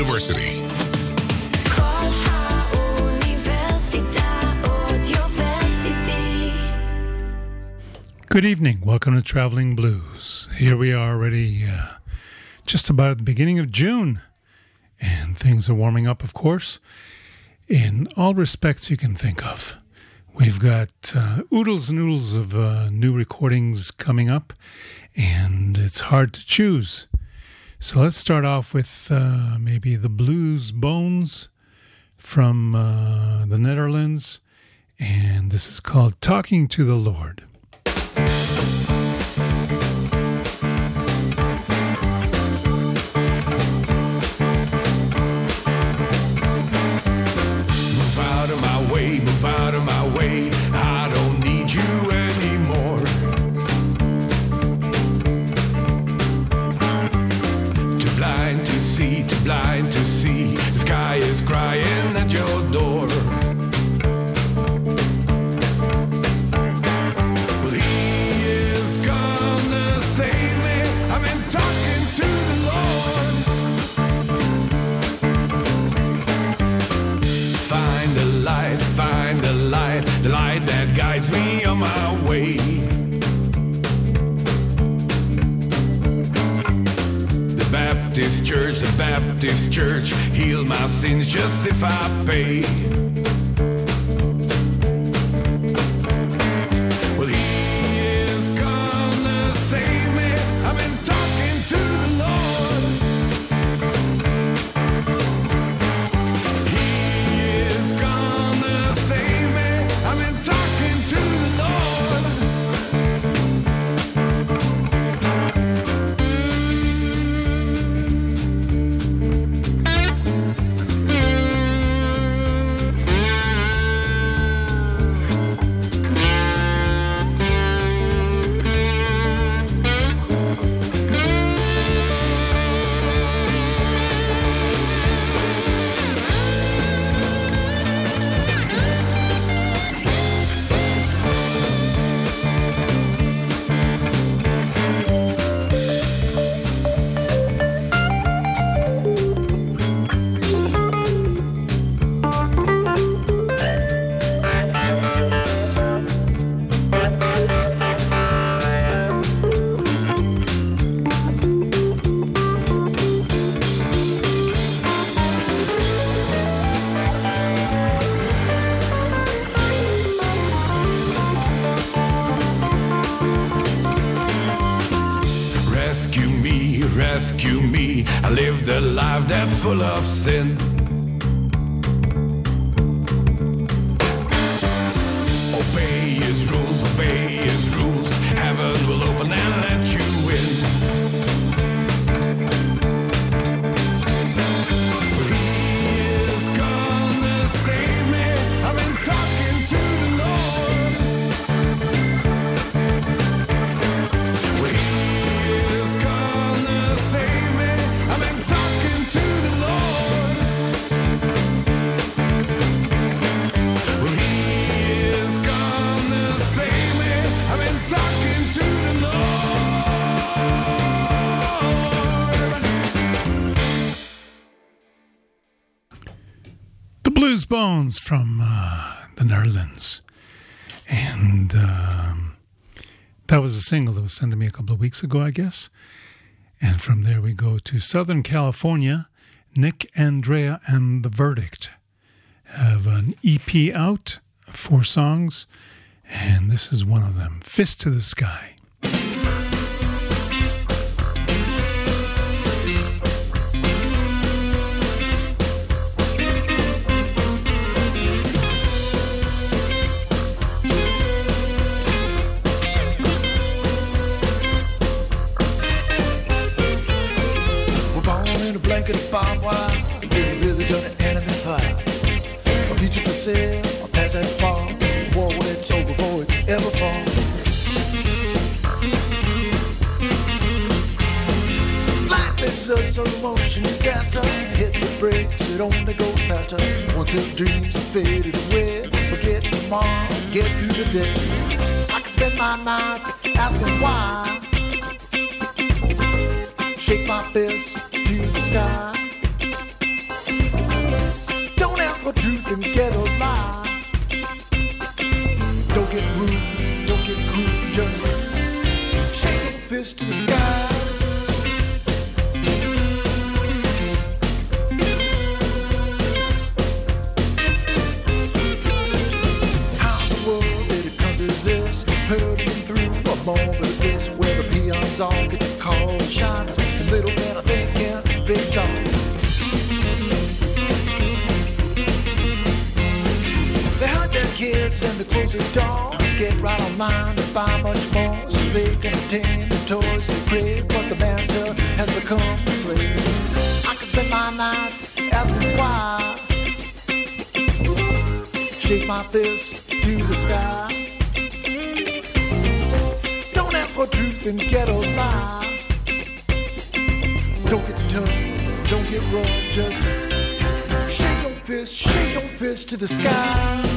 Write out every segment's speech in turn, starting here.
University. Good evening. Welcome to Traveling Blues. Here we are already uh, just about at the beginning of June, and things are warming up, of course, in all respects you can think of. We've got uh, oodles and oodles of uh, new recordings coming up, and it's hard to choose. So let's start off with uh, maybe the Blues Bones from uh, the Netherlands, and this is called Talking to the Lord. Baptist Church, heal my sins just if I pay. Full of sin. Bones from uh, the Netherlands. And um, that was a single that was sent to me a couple of weeks ago, I guess. And from there we go to Southern California. Nick Andrea and The Verdict have an EP out, four songs, and this is one of them Fist to the Sky. In a blanket of barbed in a village under enemy fire. A future for sale, a past far. War when it's over before it's ever fall. Life is a slow motion disaster. Hit the brakes, it only goes faster. Once your dreams have faded away, forget tomorrow, get through the day. I could spend my nights asking why. Shake my fist to the sky. Don't ask for truth and get a lie. Don't get rude, don't get crude, just shake your fist to the sky. How the world did it come to this? Through a moment of this where the peons all get to call shots door. Get right online to buy much more so they can obtain the toys they crave. But the master has become a slave. I can spend my nights asking why. Shake my fist to the sky. Don't ask for truth and get a lie. Don't get tough, don't get rough, just shake your fist, shake your fist to the sky.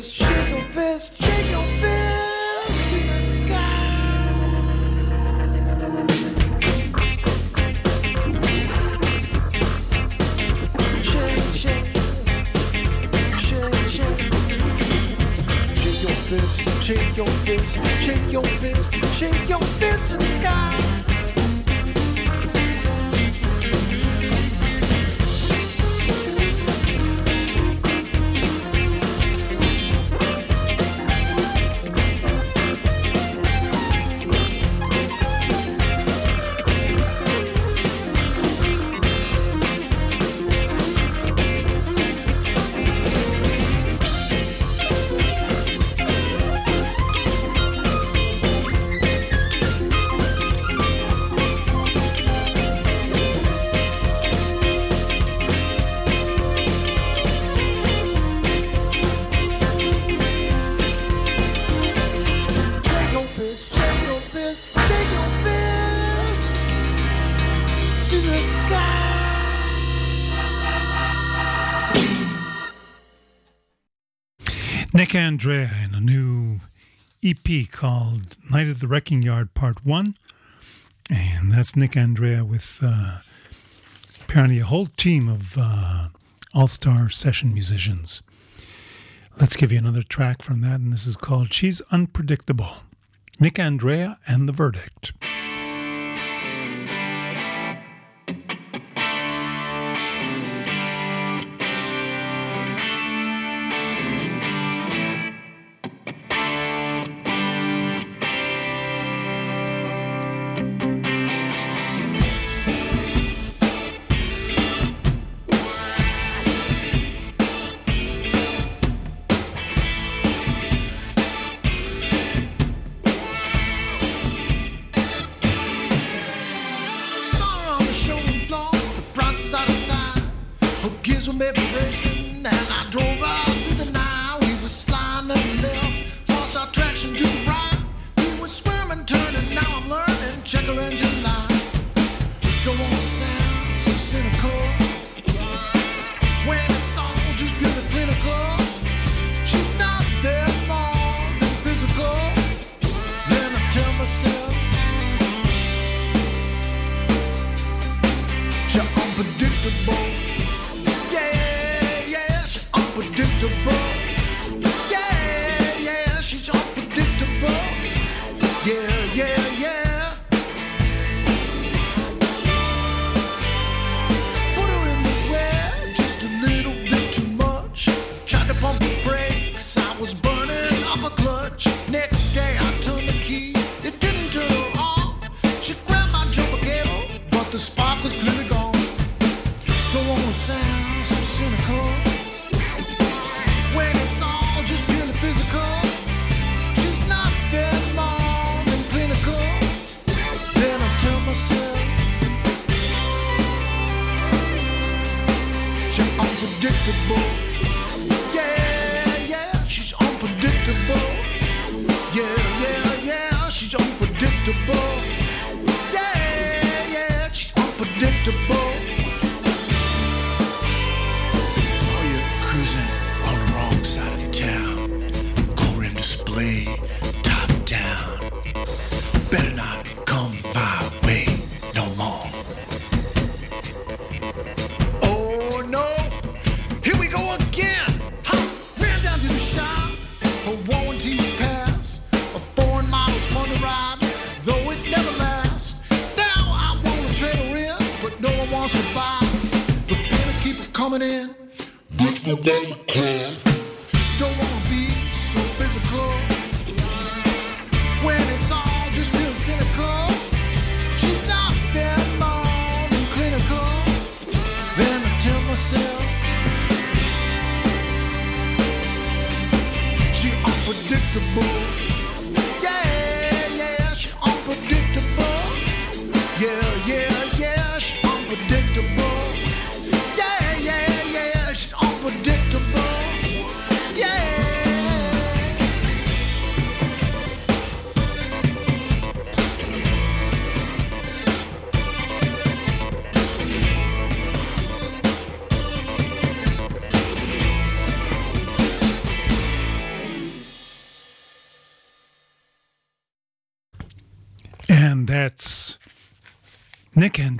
Fist, shake your fist, shake your fist to the sky. Shake, shake, shake, shake. Shake your fist, shake your fist, shake your fist, shake your fist Andrea in a new EP called Night at the Wrecking Yard Part 1. And that's Nick Andrea with uh, apparently a whole team of uh, all star session musicians. Let's give you another track from that, and this is called She's Unpredictable. Nick Andrea and the Verdict.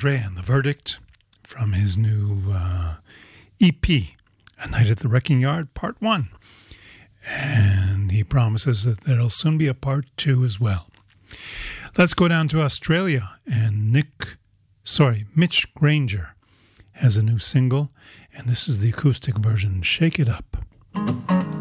Andre and the Verdict from his new uh, EP, A Night at the Wrecking Yard, Part 1. And he promises that there'll soon be a Part 2 as well. Let's go down to Australia and Nick, sorry, Mitch Granger has a new single, and this is the acoustic version, Shake It Up.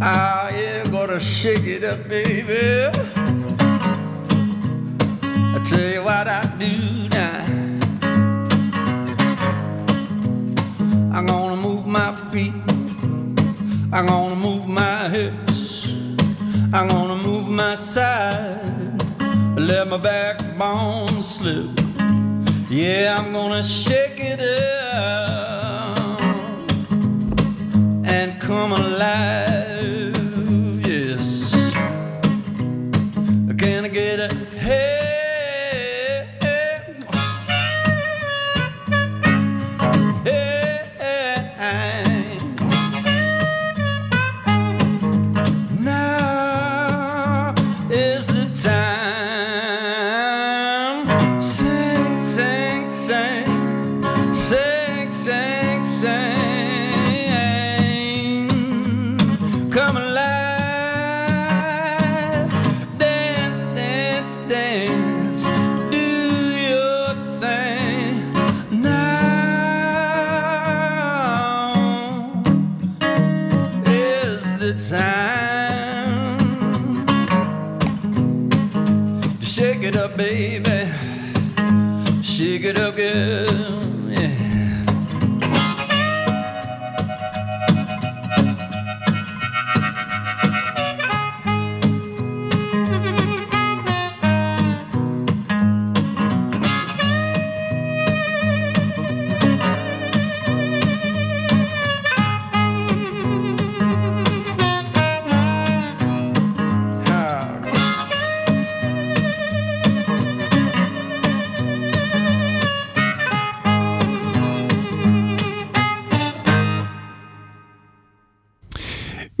I yeah, gonna shake it up, baby. I tell you what I do now. I'm gonna move my feet. I'm gonna move my hips. I'm gonna move my side. Let my backbone slip. Yeah, I'm gonna shake it up and come alive.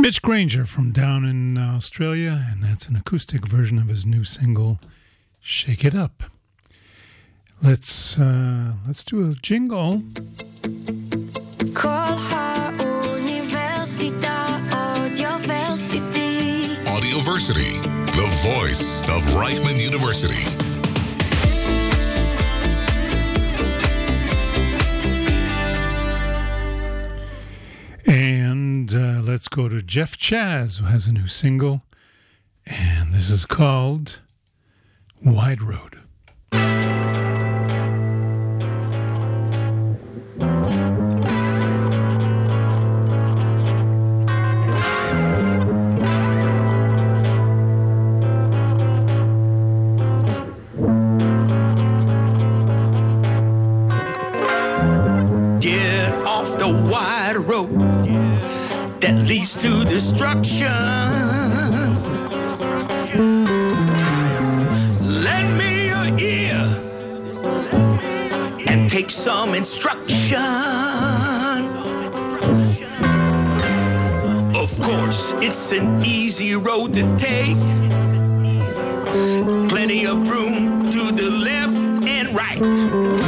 Mitch Granger from down in Australia, and that's an acoustic version of his new single, "Shake It Up." Let's uh, let's do a jingle. Kolha Universita Audioversity. Audioversity, the voice of Reichman University. Let's go to Jeff Chaz, who has a new single, and this is called "Wide Road." Destruction. Lend me your ear and take some instruction. Of course, it's an easy road to take. Plenty of room to the left and right.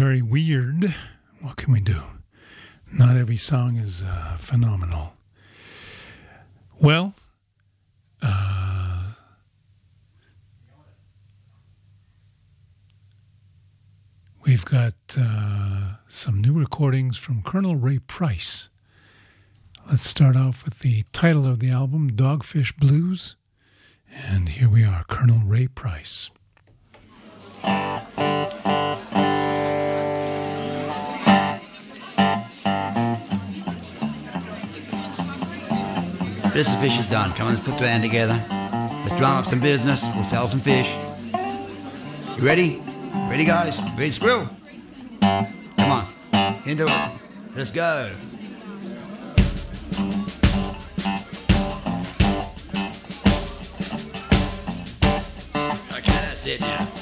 very weird. What can we do? Not every song is uh, phenomenal. Well, uh, we've got uh, some new recordings from Colonel Ray Price. Let's start off with the title of the album, Dogfish Blues. And here we are, Colonel Ray Price. This is fish is done. Come on, let's put the band together. Let's drum up some business. We'll sell some fish. You ready? Ready, guys? Ready, screw? Come on. Into it. Let's go. I cannot sit now.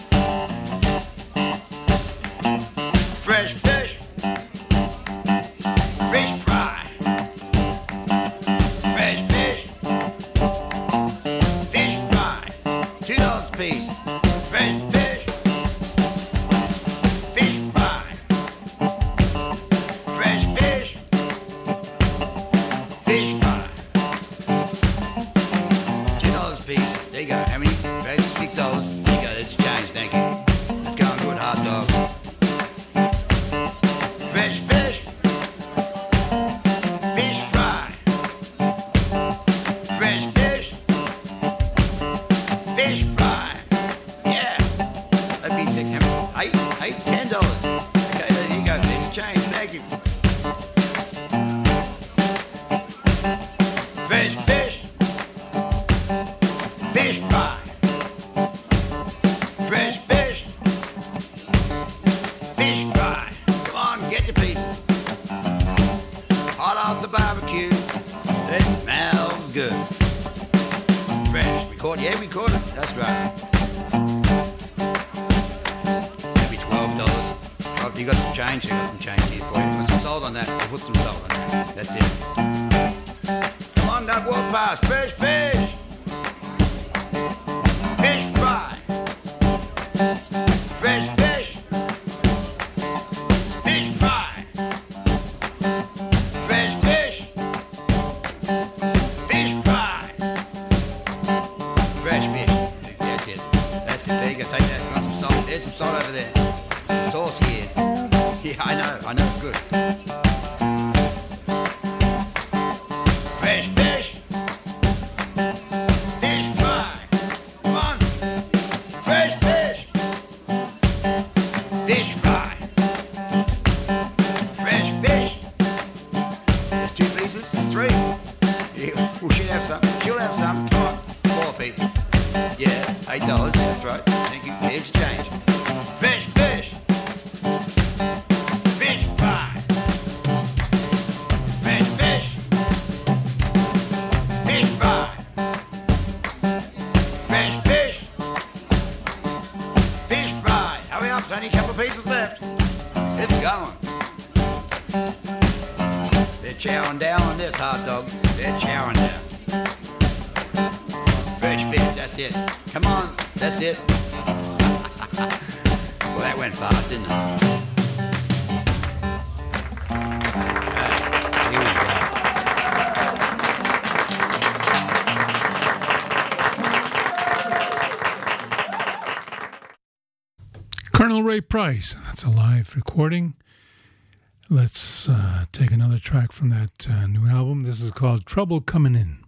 Tiny couple pieces left. It's gone. They're chowing down on this hot dog. They're chowing down. Fresh fish, that's it. Come on, that's it. well, that went fast, didn't it? Ray Price. That's a live recording. Let's uh, take another track from that uh, new album. This is called Trouble Coming In.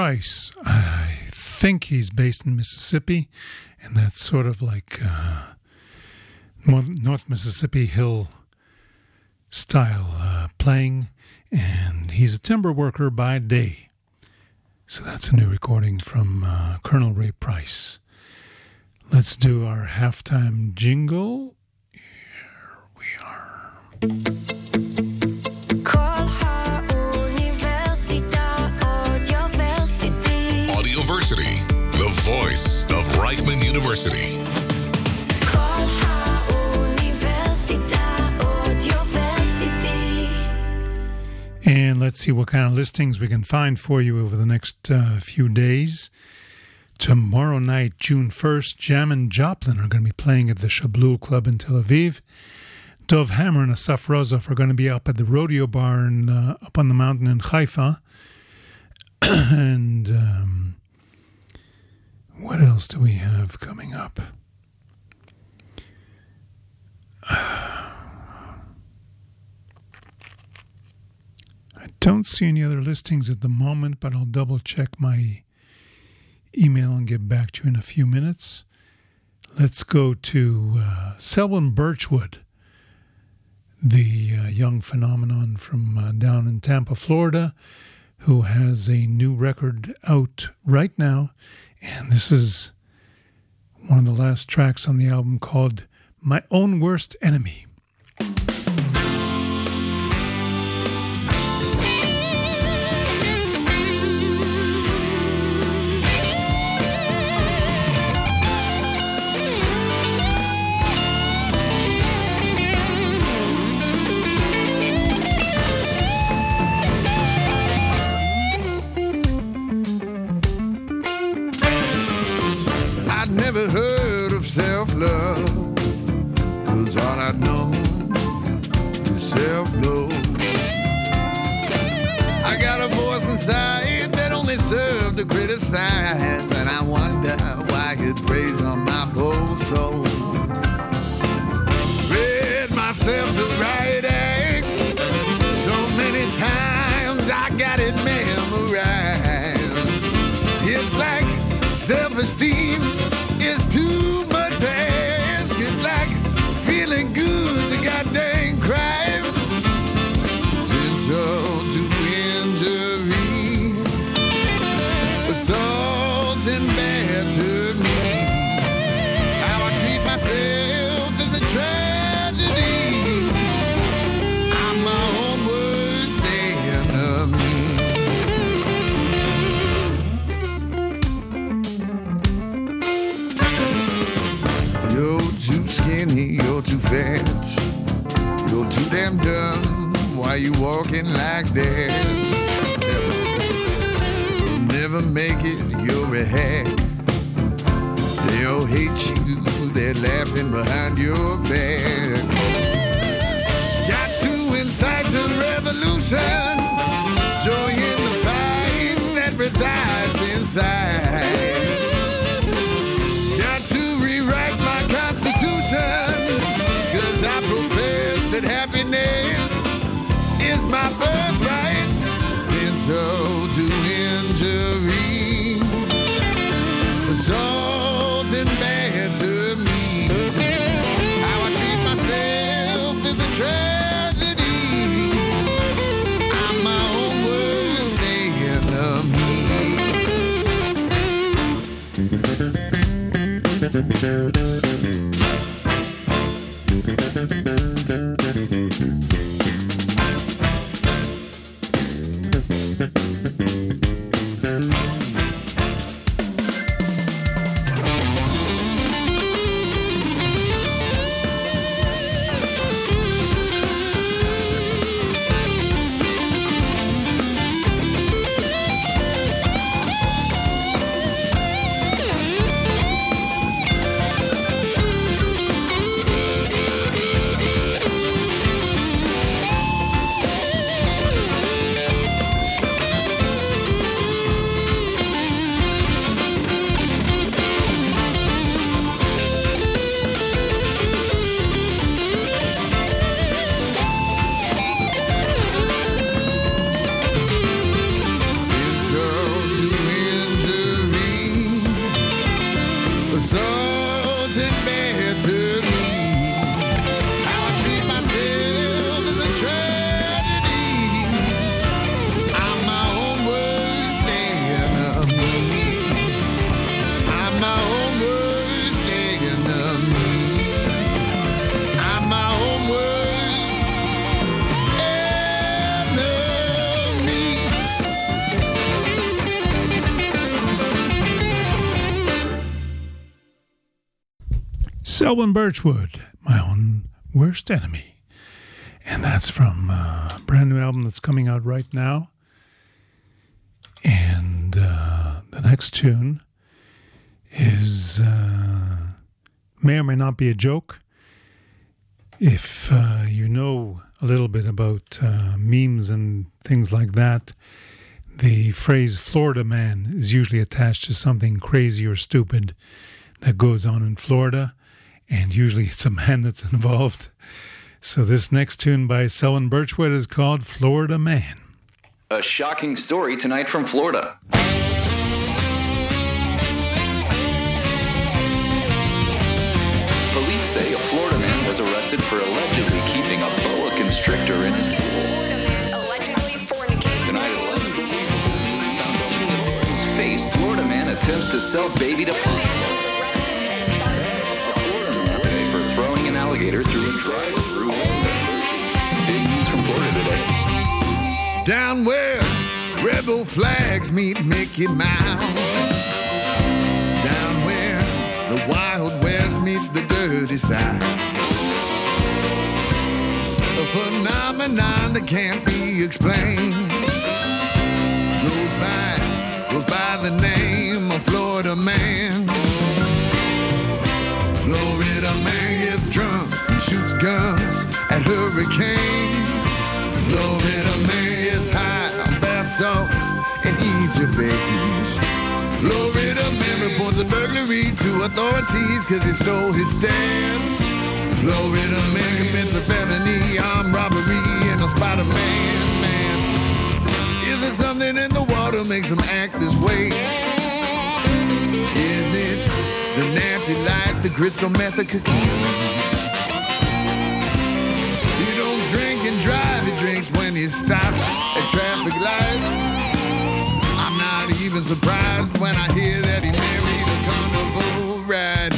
Price, I think he's based in Mississippi, and that's sort of like uh, North Mississippi Hill style uh, playing. And he's a timber worker by day. So that's a new recording from uh, Colonel Ray Price. Let's do our halftime jingle. Here we are. Audioversity, the voice of Reichman University. And let's see what kind of listings we can find for you over the next uh, few days. Tomorrow night, June 1st, Jam and Joplin are going to be playing at the Shablul Club in Tel Aviv. Dov Hammer and Asaf Rozov are going to be up at the Rodeo Bar uh, up on the mountain in Haifa. and um, what else do we have coming up? I don't see any other listings at the moment, but I'll double check my email and get back to you in a few minutes. Let's go to uh, Selwyn Birchwood, the uh, young phenomenon from uh, down in Tampa, Florida, who has a new record out right now. And this is one of the last tracks on the album called My Own Worst Enemy. Self-esteem like that? You'll never make it, you're a hack. They all hate you, they're laughing behind your back. Got to incite a revolution. Joy in the fight that resides inside. Música Selwyn Birchwood, my own worst enemy. And that's from a brand new album that's coming out right now. And uh, the next tune is uh, may or may not be a joke. If uh, you know a little bit about uh, memes and things like that, the phrase Florida man is usually attached to something crazy or stupid that goes on in Florida, and usually it's a man that's involved. So this next tune by Selwyn Birchwood is called Florida Man. A shocking story tonight from Florida. Police say a Florida man was arrested for allegedly keeping a boa constrictor in his pool. Tonight at 11, his face, Florida man attempts to sell baby to alligator through a drive-through. Big news from Florida today. Down where rebel flags meet Mickey Mouse. Down where the Wild West meets the dirty South. A phenomenon that can't be explained. Goes by, goes by the name of Florida man. At hurricanes. Florida man gets high on salts and eats your face. Florida man reports a burglary to authorities cause he stole his stairs. Florida man commits a felony armed robbery in a Spider-Man mask. Is there something in the water makes him act this way? Is it the Nancy Light, the crystal meth, or cocaine? Drinks when he's stopped at traffic lights. I'm not even surprised when I hear that he married a carnival ride.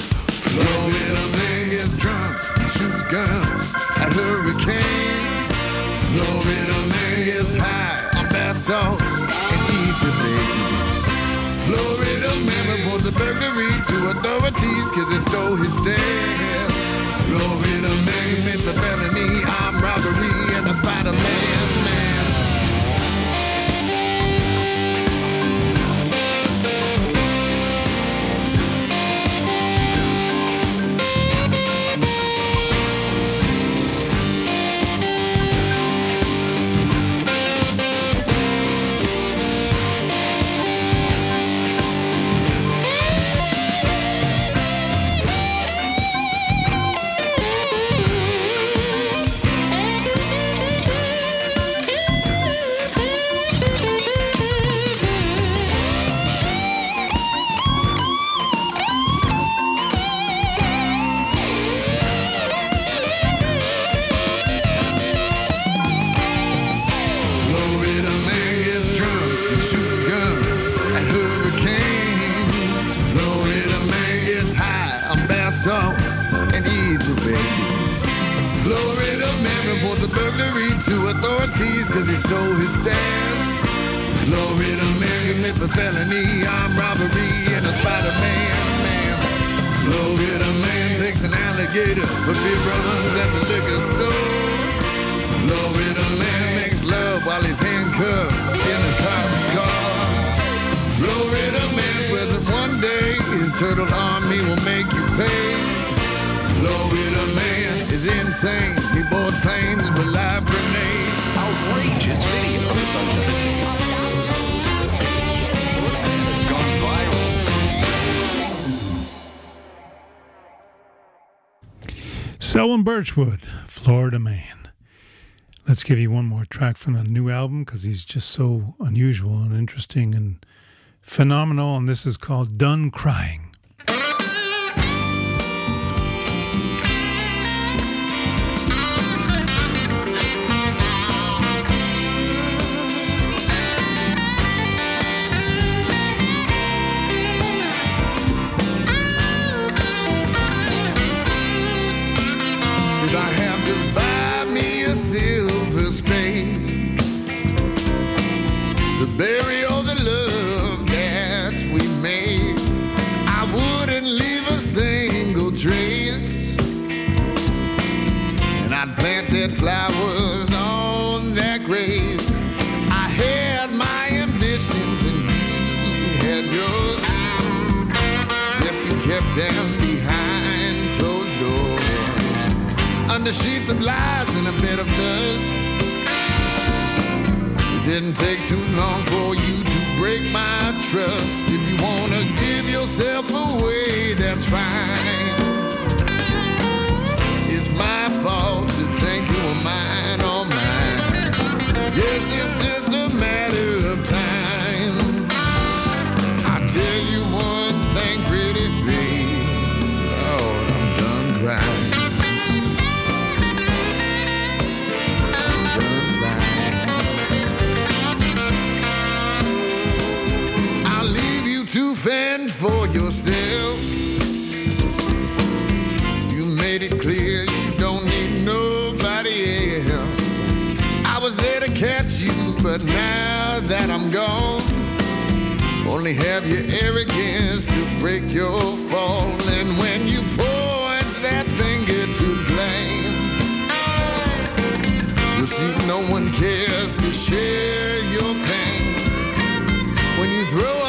Florida man gets drunk and shoots guns at hurricanes. Florida man gets high on bath salts and eats face. Florida man reports a burglary to authorities cause he stole his stairs. Florida man commits a felony armed robbery Spider-Man mask. Birchwood, Florida Man. Let's give you one more track from the new album because he's just so unusual and interesting and phenomenal. And this is called Done Crying.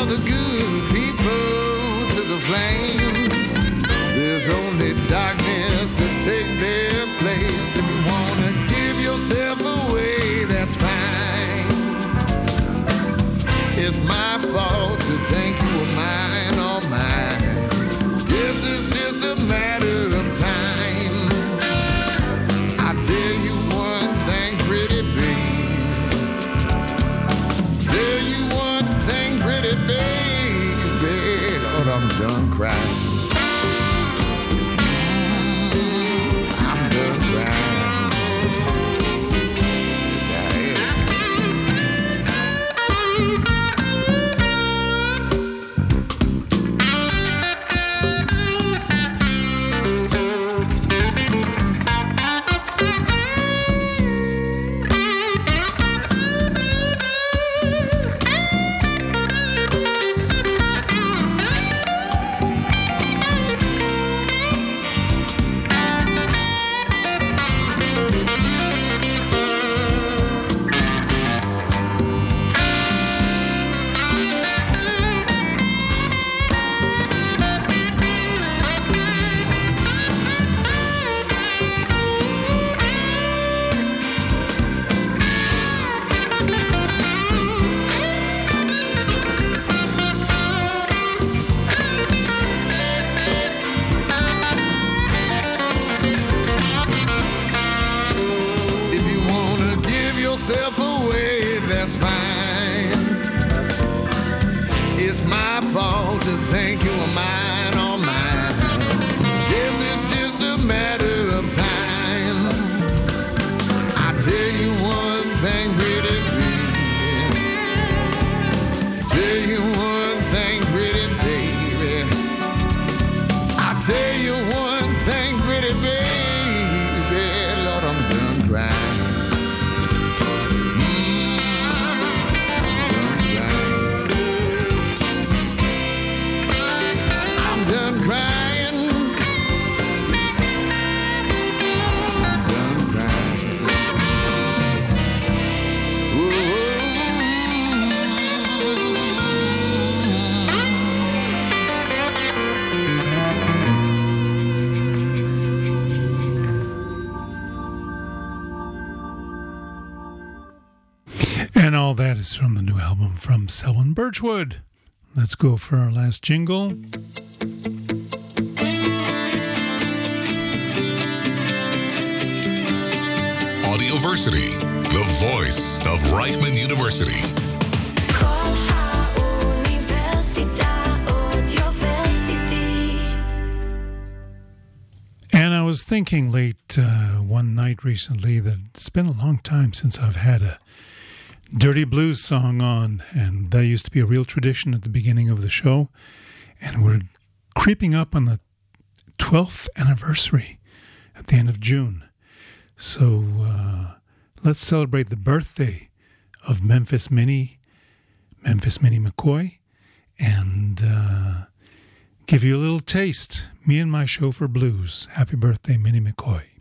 the good. Selwyn Birchwood. Let's go for our last jingle. Audioversity, the voice of Reichman University. And I was thinking late uh, one night recently that it's been a long time since I've had a Dirty Blues song on, and that used to be a real tradition at the beginning of the show. And we're creeping up on the 12th anniversary at the end of June. So uh, let's celebrate the birthday of Memphis Minnie, Memphis Minnie McCoy, and uh, give you a little taste. Me and my chauffeur blues. Happy birthday, Minnie McCoy.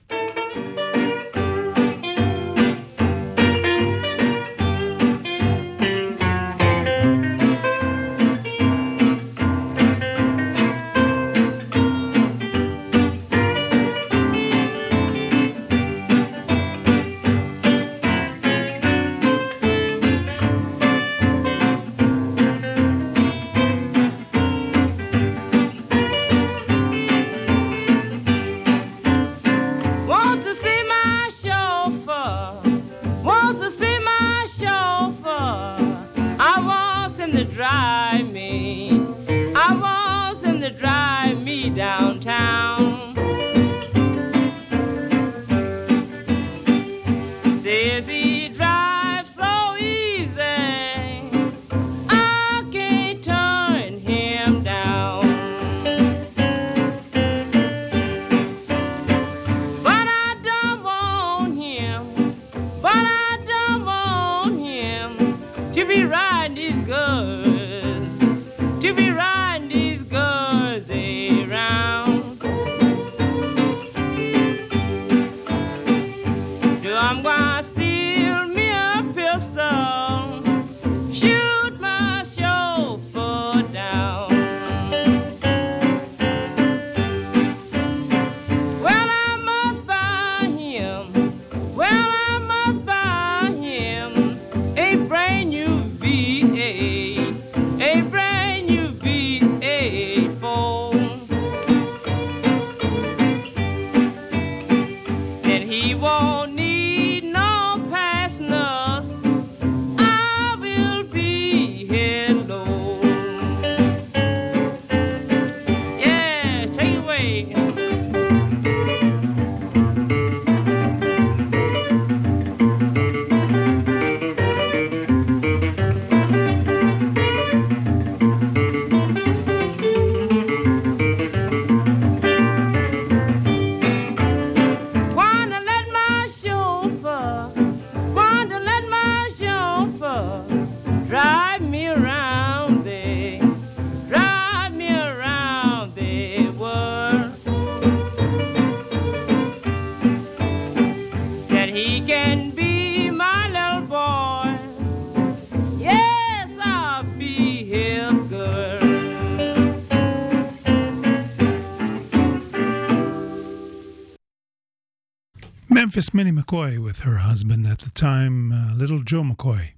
Memphis Minnie McCoy with her husband at the time, uh, little Joe McCoy.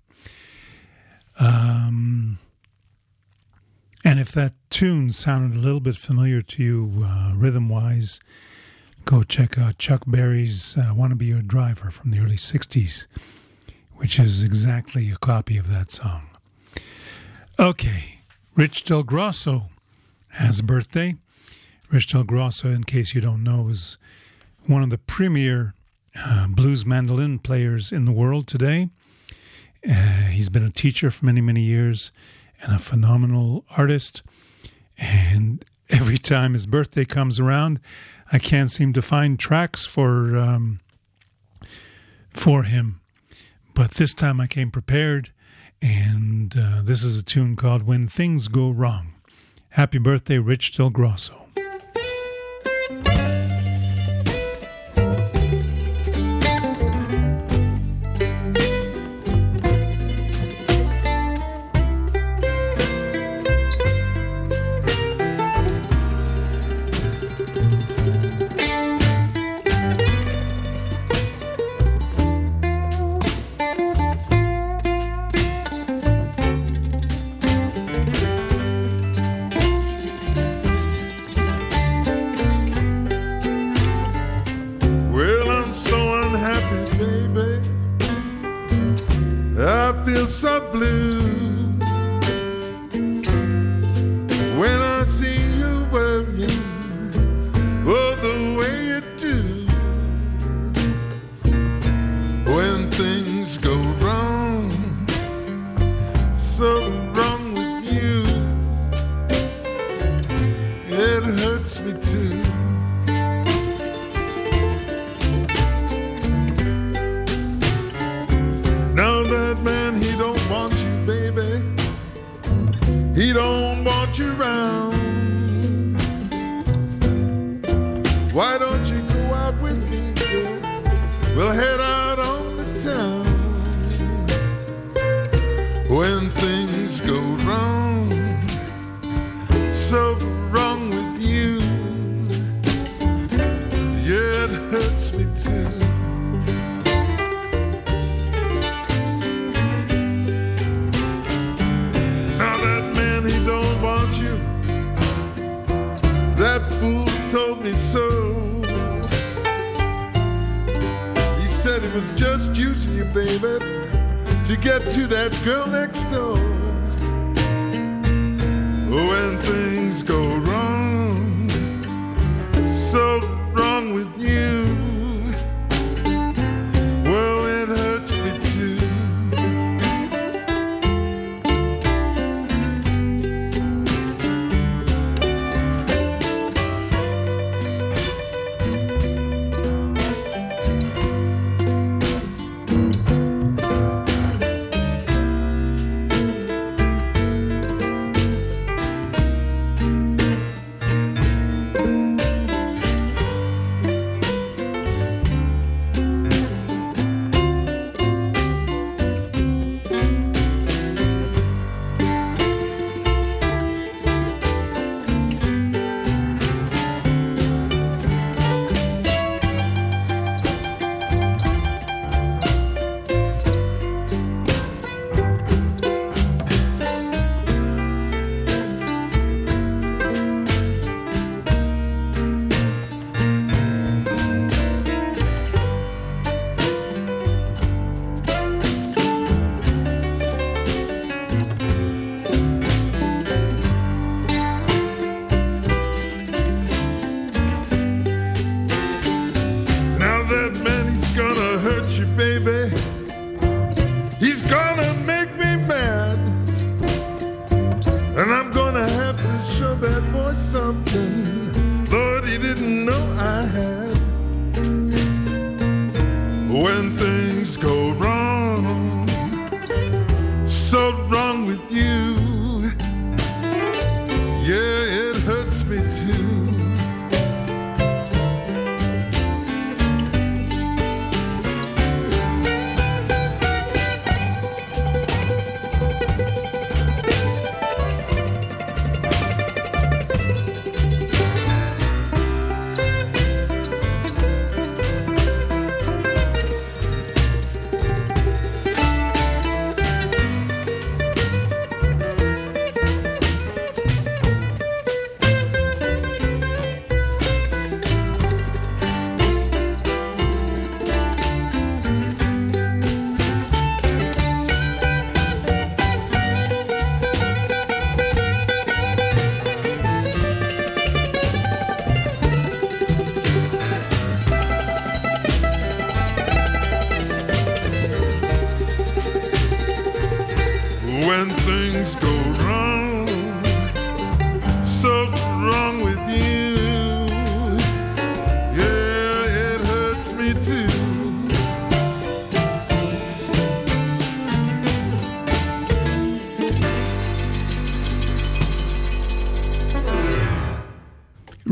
Um, and if that tune sounded a little bit familiar to you uh, rhythm wise, go check out Chuck Berry's uh, Wanna Be Your Driver from the early 60s, which is exactly a copy of that song. Okay, Rich Del Grosso has a birthday. Rich Del Grosso, in case you don't know, is one of the premier uh, blues mandolin players in the world today. Uh, he's been a teacher for many, many years and a phenomenal artist. And every time his birthday comes around, I can't seem to find tracks for um, for him. But this time I came prepared, and uh, this is a tune called "When Things Go Wrong." Happy birthday, Rich Del Grosso.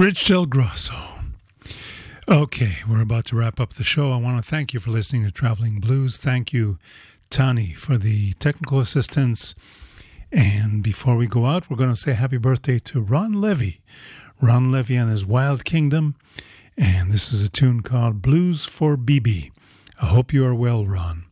Rich Del Grosso. Okay, we're about to wrap up the show. I want to thank you for listening to Traveling Blues. Thank you, Tani, for the technical assistance. And before we go out, we're going to say happy birthday to Ron Levy. Ron Levy and his Wild Kingdom. And this is a tune called Blues for BB. I hope you are well, Ron.